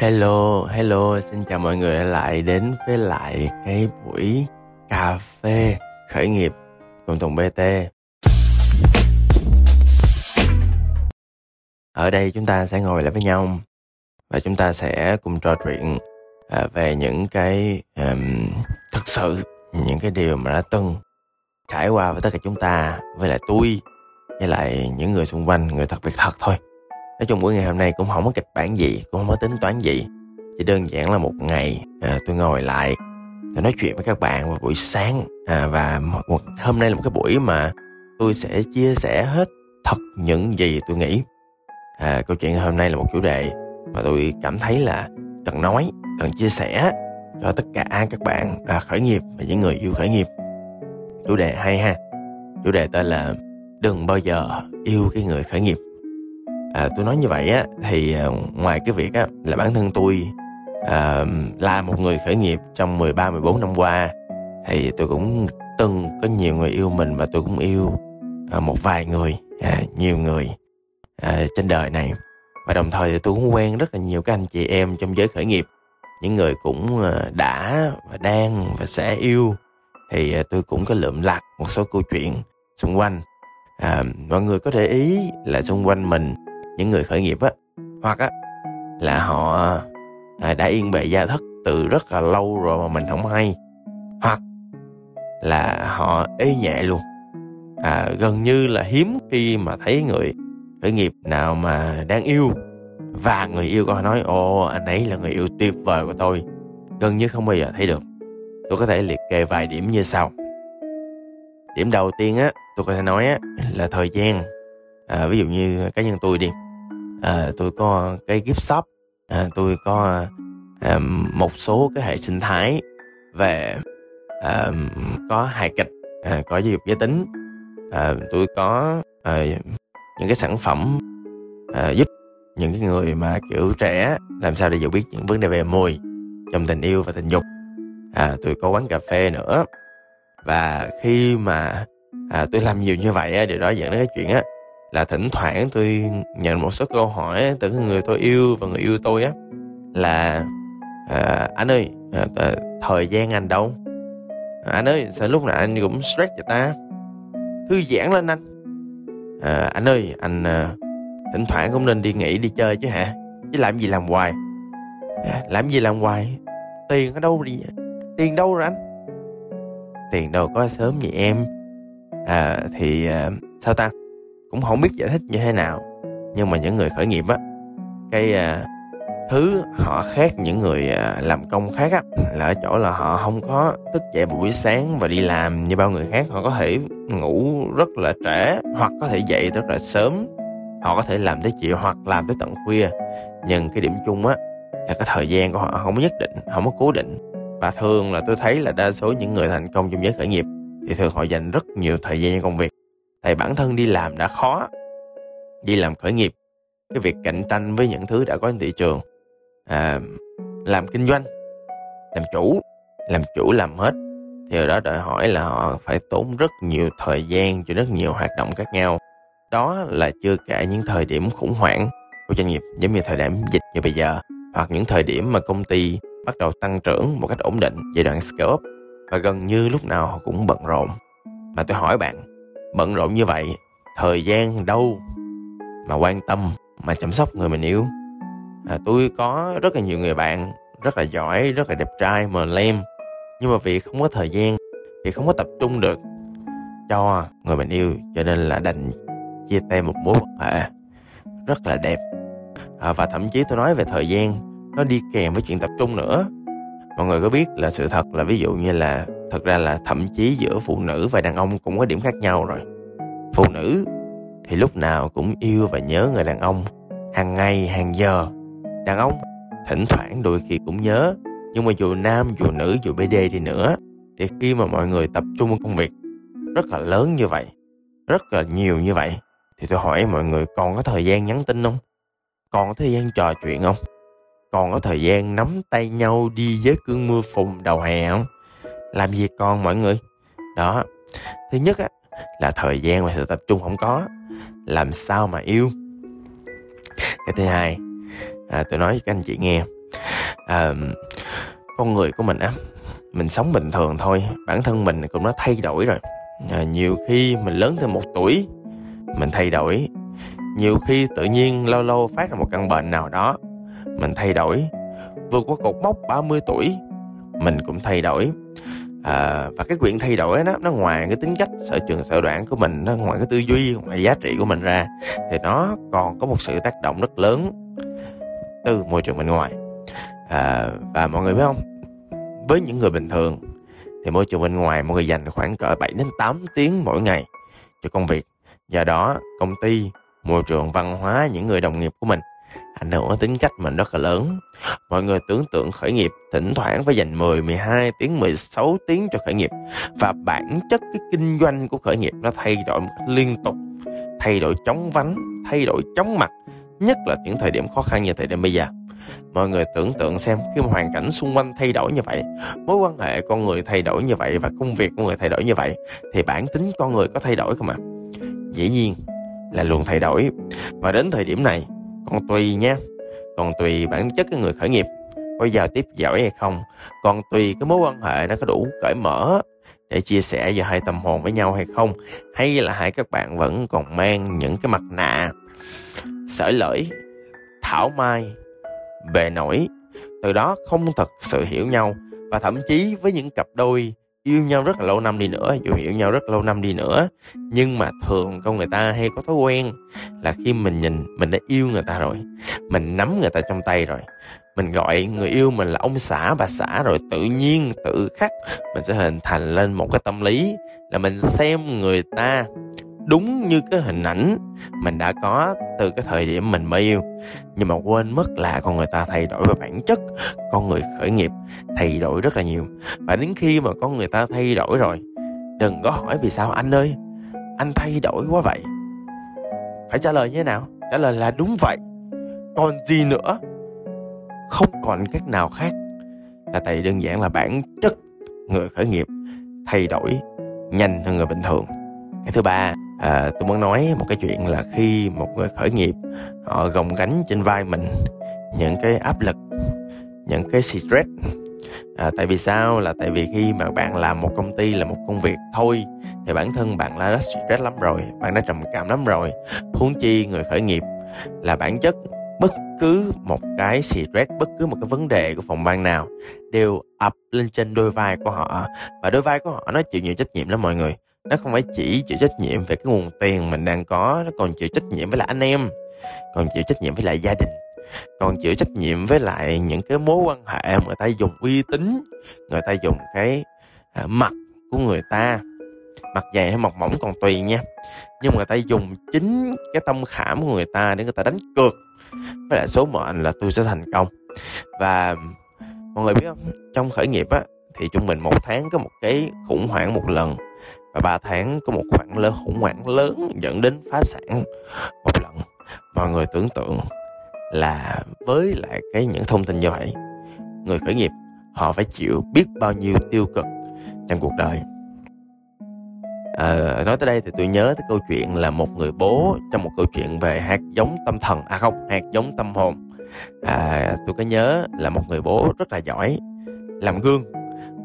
Hello, hello, xin chào mọi người lại đến với lại cái buổi cà phê khởi nghiệp cùng Tùng BT. Ở đây chúng ta sẽ ngồi lại với nhau và chúng ta sẽ cùng trò chuyện à, về những cái um, thực sự những cái điều mà đã từng trải qua với tất cả chúng ta với lại tôi với lại những người xung quanh người thật việc thật thôi nói chung buổi ngày hôm nay cũng không có kịch bản gì cũng không có tính toán gì. Chỉ đơn giản là một ngày à, tôi ngồi lại tôi nói chuyện với các bạn vào buổi sáng. À, và một, hôm nay là một cái buổi mà tôi sẽ chia sẻ hết thật những gì tôi nghĩ. À, câu chuyện hôm nay là một chủ đề mà tôi cảm thấy là cần nói cần chia sẻ cho tất cả các bạn à, khởi nghiệp và những người yêu khởi nghiệp. Chủ đề hay ha. Chủ đề tên là đừng bao giờ yêu cái người khởi nghiệp à, tôi nói như vậy á thì à, ngoài cái việc á là bản thân tôi à, là một người khởi nghiệp trong 13 14 năm qua thì tôi cũng từng có nhiều người yêu mình và tôi cũng yêu à, một vài người à, nhiều người à, trên đời này. Và đồng thời thì tôi cũng quen rất là nhiều các anh chị em trong giới khởi nghiệp những người cũng à, đã và đang và sẽ yêu. Thì à, tôi cũng có lượm lặt một số câu chuyện xung quanh. À, mọi người có để ý là xung quanh mình những người khởi nghiệp á hoặc á là họ à, đã yên bề gia thất từ rất là lâu rồi mà mình không hay. Hoặc là họ ê nhẹ luôn. À, gần như là hiếm khi mà thấy người khởi nghiệp nào mà đang yêu và người yêu của họ nói ồ anh ấy là người yêu tuyệt vời của tôi. Gần như không bao giờ thấy được. Tôi có thể liệt kê vài điểm như sau. Điểm đầu tiên á tôi có thể nói á là thời gian. À, ví dụ như cá nhân tôi đi à, tôi có cái gift shop. À, tôi có à, một số cái hệ sinh thái về à, có hài kịch à, có giáo dục giới tính. À, tôi có à, những cái sản phẩm à, giúp những cái người mà kiểu trẻ làm sao để hiểu biết những vấn đề về mùi trong tình yêu và tình dục. À, tôi có quán cà phê nữa. Và khi mà à, tôi làm nhiều như vậy á, điều đó dẫn đến cái chuyện á là thỉnh thoảng tôi nhận một số câu hỏi từ người tôi yêu và người yêu tôi á là à, anh ơi à, à, thời gian anh đâu? À, anh ơi sao lúc nào anh cũng stress vậy ta? Thư giãn lên anh. À, anh ơi anh à, thỉnh thoảng cũng nên đi nghỉ đi chơi chứ hả? Chứ làm gì làm hoài? À, làm gì làm hoài? Tiền ở đâu đi tiền đâu rồi anh? Tiền đâu có sớm vậy em? À, thì à, sao ta? Cũng không biết giải thích như thế nào. Nhưng mà những người khởi nghiệp á cái à, thứ họ khác những người à, làm công khác á là ở chỗ là họ không có thức dậy buổi sáng và đi làm như bao người khác. Họ có thể ngủ rất là trễ hoặc có thể dậy rất là sớm. Họ có thể làm tới chiều hoặc làm tới tận khuya. Nhưng cái điểm chung á là cái thời gian của họ không có nhất định không có cố định. Và thường là tôi thấy là đa số những người thành công trong giới khởi nghiệp thì thường họ dành rất nhiều thời gian cho công việc tại bản thân đi làm đã khó. Đi làm khởi nghiệp cái việc cạnh tranh với những thứ đã có trên thị trường à, làm kinh doanh làm chủ làm chủ làm hết thì ở đó đòi hỏi là họ phải tốn rất nhiều thời gian cho rất nhiều hoạt động khác nhau. Đó là chưa kể những thời điểm khủng hoảng của doanh nghiệp giống như thời điểm dịch như bây giờ hoặc những thời điểm mà công ty bắt đầu tăng trưởng một cách ổn định giai đoạn scale up và gần như lúc nào họ cũng bận rộn. Mà tôi hỏi bạn bận rộn như vậy thời gian đâu mà quan tâm mà chăm sóc người mình yêu? À, tôi có rất là nhiều người bạn rất là giỏi rất là đẹp trai mà lem. Nhưng mà vì không có thời gian vì không có tập trung được cho người mình yêu cho nên là đành chia tay một mối quan hệ rất là đẹp. À, và thậm chí tôi nói về thời gian nó đi kèm với chuyện tập trung nữa. Mọi người có biết là sự thật là ví dụ như là thật ra là thậm chí giữa phụ nữ và đàn ông cũng có điểm khác nhau rồi. Phụ nữ thì lúc nào cũng yêu và nhớ người đàn ông, hàng ngày, hàng giờ. Đàn ông thỉnh thoảng đôi khi cũng nhớ, nhưng mà dù nam, dù nữ, dù bd đi nữa, thì khi mà mọi người tập trung vào công việc, rất là lớn như vậy, rất là nhiều như vậy, thì tôi hỏi mọi người, còn có thời gian nhắn tin không? Còn có thời gian trò chuyện không? Còn có thời gian nắm tay nhau đi với cơn mưa phùn đầu hè không? Làm gì còn mọi người? Đó thứ nhất á là thời gian và sự tập trung không có. Làm sao mà yêu? Cái thứ hai à, tôi nói với các anh chị nghe à, con người của mình á mình sống bình thường thôi bản thân mình cũng đã thay đổi rồi. À, nhiều khi mình lớn thêm một tuổi mình thay đổi. Nhiều khi tự nhiên lâu lâu phát ra một căn bệnh nào đó mình thay đổi. Vượt qua cột mốc 30 tuổi mình cũng thay đổi à, và cái quyền thay đổi đó nó ngoài cái tính cách sở trường sở đoạn của mình nó ngoài cái tư duy ngoài giá trị của mình ra thì nó còn có một sự tác động rất lớn từ môi trường bên ngoài. À, và mọi người biết không? Với những người bình thường thì môi trường bên ngoài mọi người dành khoảng cỡ 7 đến 8 tiếng mỗi ngày cho công việc. Do đó công ty môi trường văn hóa những người đồng nghiệp của mình ảnh hưởng tính cách mình rất là lớn. Mọi người tưởng tượng khởi nghiệp thỉnh thoảng phải dành 10, 12 tiếng, 16 tiếng cho khởi nghiệp và bản chất cái kinh doanh của khởi nghiệp nó thay đổi liên tục, thay đổi chóng vánh, thay đổi chóng mặt, nhất là những thời điểm khó khăn như thời điểm bây giờ. Mọi người tưởng tượng xem khi mà hoàn cảnh xung quanh thay đổi như vậy, mối quan hệ con người thay đổi như vậy và công việc của người thay đổi như vậy thì bản tính con người có thay đổi không ạ? À? Dĩ nhiên là luôn thay đổi. Và đến thời điểm này còn tùy nha còn tùy bản chất cái người khởi nghiệp, có giao tiếp giỏi hay không? Còn tùy cái mối quan hệ nó có đủ cởi mở để chia sẻ giữa hai tâm hồn với nhau hay không? Hay là hai các bạn vẫn còn mang những cái mặt nạ sở lỡi thảo mai, bề nổi, từ đó không thật sự hiểu nhau và thậm chí với những cặp đôi yêu nhau rất là lâu năm đi nữa, dù hiểu nhau rất lâu năm đi nữa, nhưng mà thường con người ta hay có thói quen là khi mình nhìn, mình đã yêu người ta rồi, mình nắm người ta trong tay rồi, mình gọi người yêu mình là ông xã, bà xã rồi tự nhiên, tự khắc, mình sẽ hình thành lên một cái tâm lý là mình xem người ta đúng như cái hình ảnh mình đã có từ cái thời điểm mình mới yêu. Nhưng mà quên mất là con người ta thay đổi về bản chất, con người khởi nghiệp thay đổi rất là nhiều. Và đến khi mà con người ta thay đổi rồi, đừng có hỏi vì sao anh ơi, anh thay đổi quá vậy. Phải trả lời như thế nào? Trả lời là đúng vậy. Còn gì nữa? Không còn cách nào khác. Là tại đơn giản là bản chất người khởi nghiệp thay đổi nhanh hơn người bình thường. Cái thứ ba à, tôi muốn nói một cái chuyện là khi một người khởi nghiệp họ gồng gánh trên vai mình những cái áp lực những cái stress. À, tại vì sao? Là tại vì khi mà bạn làm một công ty là một công việc thôi thì bản thân bạn đã rất stress lắm rồi bạn đã trầm cảm lắm rồi. Huống chi người khởi nghiệp là bản chất bất cứ một cái stress bất cứ một cái vấn đề của phòng ban nào đều ập lên trên đôi vai của họ. Và đôi vai của họ nó chịu nhiều trách nhiệm lắm mọi người nó không phải chỉ chịu trách nhiệm về cái nguồn tiền mình đang có nó còn chịu trách nhiệm với lại anh em còn chịu trách nhiệm với lại gia đình còn chịu trách nhiệm với lại những cái mối quan hệ người ta dùng uy tín người ta dùng cái à, mặt của người ta. Mặt dày hay mặt mỏng còn tùy nha nhưng mà người ta dùng chính cái tâm khảm của người ta để người ta đánh cược. Với lại số mệnh là tôi sẽ thành công. Và mọi người biết không trong khởi nghiệp á thì trung bình một tháng có một cái khủng hoảng một lần và 3 tháng có một khoản lớn khủng hoảng lớn dẫn đến phá sản. Một lần mọi người tưởng tượng là với lại cái những thông tin như vậy người khởi nghiệp họ phải chịu biết bao nhiêu tiêu cực trong cuộc đời. À, nói tới đây thì tôi nhớ tới câu chuyện là một người bố trong một câu chuyện về hạt giống tâm thần. À không hạt giống tâm hồn. À, tôi có nhớ là một người bố rất là giỏi làm gương.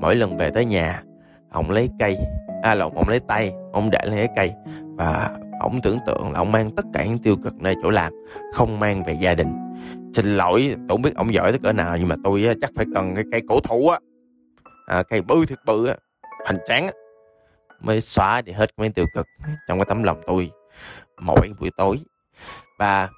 Mỗi lần về tới nhà ông lấy cây à lộn ông lấy tay ông để lên cái cây. Và ông tưởng tượng là ông mang tất cả những tiêu cực nơi chỗ làm không mang về gia đình. Xin lỗi tôi không biết ông giỏi tới cỡ nào nhưng mà tôi chắc phải cần cái cây cổ thụ á. À, cây bự thiệt bự á hoành tráng á. Mới xóa đi hết mấy tiêu cực trong cái tấm lòng tôi mỗi buổi tối. Và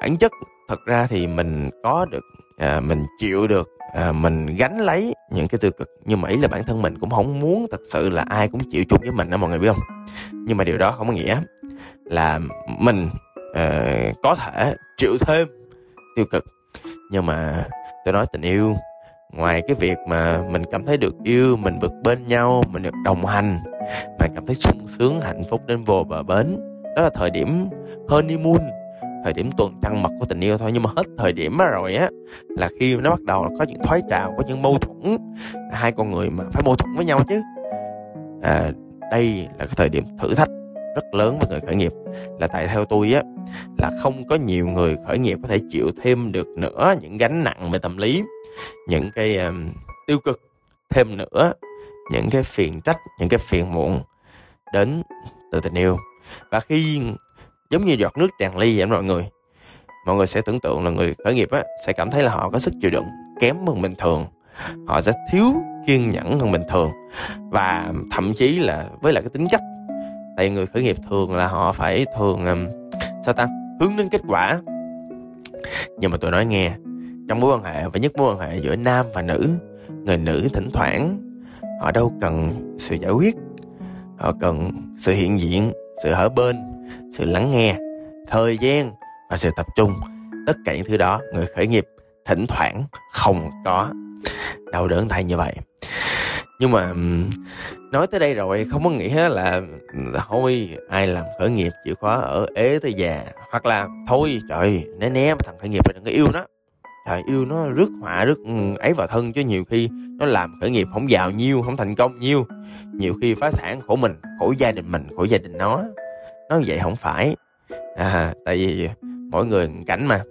bản chất thật ra thì mình có được à, mình chịu được à, mình gánh lấy những cái tiêu cực nhưng mà ý là bản thân mình cũng không muốn thật sự là ai cũng chịu chung với mình đó mọi người biết không? Nhưng mà điều đó không có nghĩa là mình uh, có thể chịu thêm tiêu cực. Nhưng mà tôi nói tình yêu ngoài cái việc mà mình cảm thấy được yêu mình được bên nhau mình được đồng hành mình cảm thấy sung sướng hạnh phúc đến vô bờ bến đó là thời điểm honeymoon thời điểm tuần trăng mật của tình yêu thôi nhưng mà hết thời điểm đó rồi á là khi nó bắt đầu có những thoái trào có những mâu thuẫn. Hai con người mà phải mâu thuẫn với nhau chứ. À, đây là cái thời điểm thử thách rất lớn với người khởi nghiệp. Là tại theo tôi á là không có nhiều người khởi nghiệp có thể chịu thêm được nữa những gánh nặng về tâm lý những cái um, tiêu cực thêm nữa những cái phiền trách những cái phiền muộn đến từ tình yêu. Và khi giống như giọt nước tràn ly vậy mọi người. Mọi người sẽ tưởng tượng là người khởi nghiệp á, sẽ cảm thấy là họ có sức chịu đựng kém hơn bình thường. Họ sẽ thiếu kiên nhẫn hơn bình thường. Và thậm chí là với lại cái tính cách, tại người khởi nghiệp thường là họ phải thường um, sao ta hướng đến kết quả. Nhưng mà tôi nói nghe trong mối quan hệ và nhất mối quan hệ giữa nam và nữ người nữ thỉnh thoảng họ đâu cần sự giải quyết họ cần sự hiện diện sự ở bên, sự lắng nghe, thời gian và sự tập trung. Tất cả những thứ đó, người khởi nghiệp thỉnh thoảng không có đau đớn thay như vậy. Nhưng mà nói tới đây rồi không có nghĩa là thôi, ai làm khởi nghiệp chịu khó ở ế tới già, hoặc là thôi, trời, né né mà thằng khởi nghiệp đừng có yêu nó trời yêu nó rước họa rước ừ, ấy vào thân chứ nhiều khi nó làm khởi nghiệp không giàu nhiêu không thành công nhiêu nhiều khi phá sản khổ mình khổ gia đình mình khổ gia đình nó. Nó vậy không phải. À, tại vì mỗi người cảnh mà.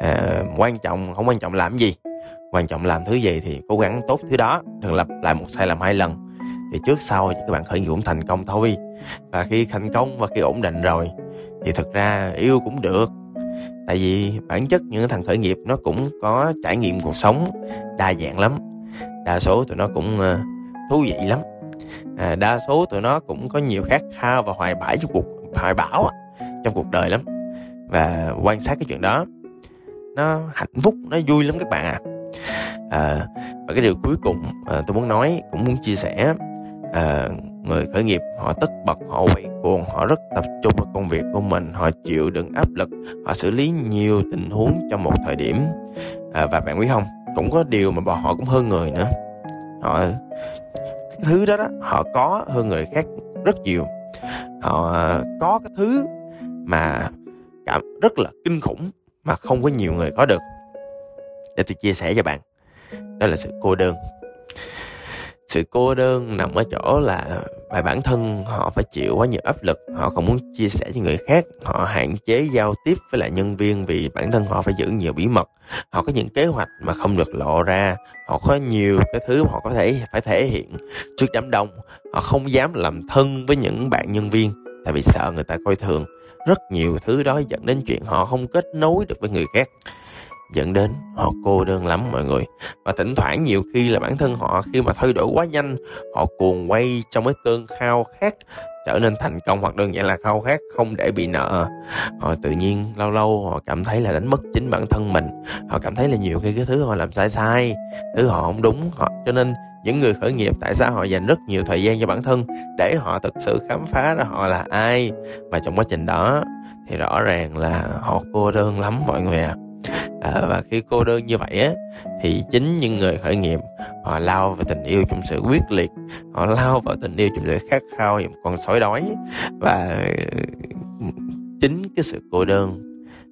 À, quan trọng không quan trọng làm gì. Quan trọng làm thứ gì thì cố gắng tốt thứ đó đừng lặp lại một sai lầm hai lần. Thì trước sau các bạn khởi nghiệp cũng thành công thôi. Và khi thành công và khi ổn định rồi thì thực ra yêu cũng được tại vì bản chất những thằng khởi nghiệp nó cũng có trải nghiệm cuộc sống đa dạng lắm. Đa số tụi nó cũng ờ, thú vị lắm. À, đa số tụi nó cũng có nhiều khát khao và hoài bão trong cuộc hoài bão à, trong cuộc đời lắm. Và quan sát cái chuyện đó nó hạnh phúc nó vui lắm các bạn à, à và cái điều cuối cùng à, tôi muốn nói cũng muốn chia sẻ à, người khởi nghiệp họ tất bật họ quay cuồng họ rất tập trung vào công việc của mình họ chịu đựng áp lực họ xử lý nhiều tình huống trong một thời điểm. À, và bạn biết không cũng có điều mà bọn họ cũng hơn người nữa. Họ cái thứ đó đó họ có hơn người khác rất nhiều. Họ có cái thứ mà cảm rất là kinh khủng mà không có nhiều người có được. Để tôi chia sẻ cho bạn. Đó là sự cô đơn sự cô đơn nằm ở chỗ là bài bản thân họ phải chịu quá nhiều áp lực, họ không muốn chia sẻ với người khác, họ hạn chế giao tiếp với lại nhân viên vì bản thân họ phải giữ nhiều bí mật. Họ có những kế hoạch mà không được lộ ra, họ có nhiều cái thứ họ có thể, phải thể hiện. Trước đám đông, họ không dám làm thân với những bạn nhân viên tại vì sợ người ta coi thường. Rất nhiều thứ đó dẫn đến chuyện họ không kết nối được với người khác dẫn đến. Họ cô đơn lắm mọi người. Và thỉnh thoảng nhiều khi là bản thân họ khi mà thay đổi quá nhanh, họ cuồng quay trong cái cơn khao khát trở nên thành công hoặc đơn giản là khao khát không để bị nợ. Họ tự nhiên lâu lâu họ cảm thấy là đánh mất chính bản thân mình. Họ cảm thấy là nhiều khi cái thứ họ làm sai sai, thứ họ không đúng, họ, cho nên những người khởi nghiệp tại sao họ dành rất nhiều thời gian cho bản thân để họ thực sự khám phá ra họ là ai. Và trong quá trình đó thì rõ ràng là họ cô đơn lắm mọi người à à, và khi cô đơn như vậy á thì chính những người khởi nghiệp họ lao vào tình yêu trong sự quyết liệt họ lao vào tình yêu trong sự khát khao những con sói đói. Và ừ, chính cái sự cô đơn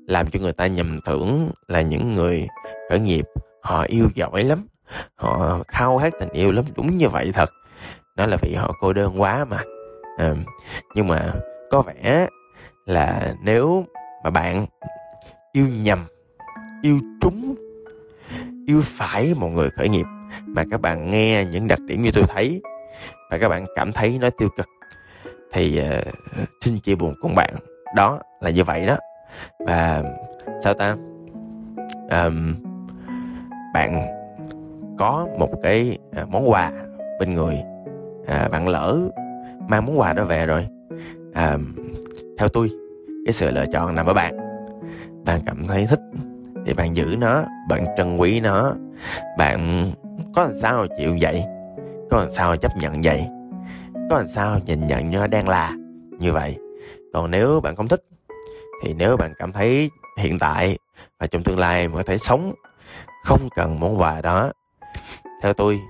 làm cho người ta nhầm tưởng là những người khởi nghiệp họ yêu giỏi lắm họ khao khát tình yêu lắm. Đúng như vậy thật đó là vì họ cô đơn quá mà. À, nhưng mà có vẻ là nếu mà bạn yêu nhầm yêu trúng yêu phải một người khởi nghiệp. Mà các bạn nghe những đặc điểm như tôi thấy và các bạn cảm thấy nó tiêu cực thì uh, xin chia buồn cùng bạn. Đó là như vậy đó. Và sao ta? Um, bạn có một cái uh, món quà bên người. Uh, bạn lỡ mang món quà đó về rồi. Uh, theo tôi cái sự lựa chọn nằm ở bạn. Bạn cảm thấy thích thì bạn giữ nó, bạn trân quý nó. Bạn có làm sao chịu vậy? Có làm sao chấp nhận vậy? Có làm sao nhìn nhận nó đang là như vậy? Còn nếu bạn không thích, thì nếu bạn cảm thấy hiện tại và trong tương lai mình có thể sống, không cần món quà đó, theo tôi,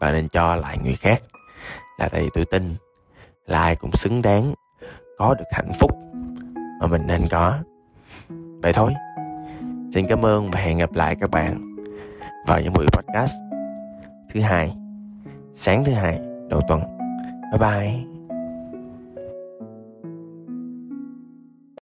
bạn nên cho lại người khác. Là tại vì tôi tin, là ai cũng xứng đáng có được hạnh phúc mà mình nên có. Vậy thôi. Xin cảm ơn và hẹn gặp lại các bạn vào những buổi podcast thứ hai, sáng thứ hai đầu tuần. Bye bye.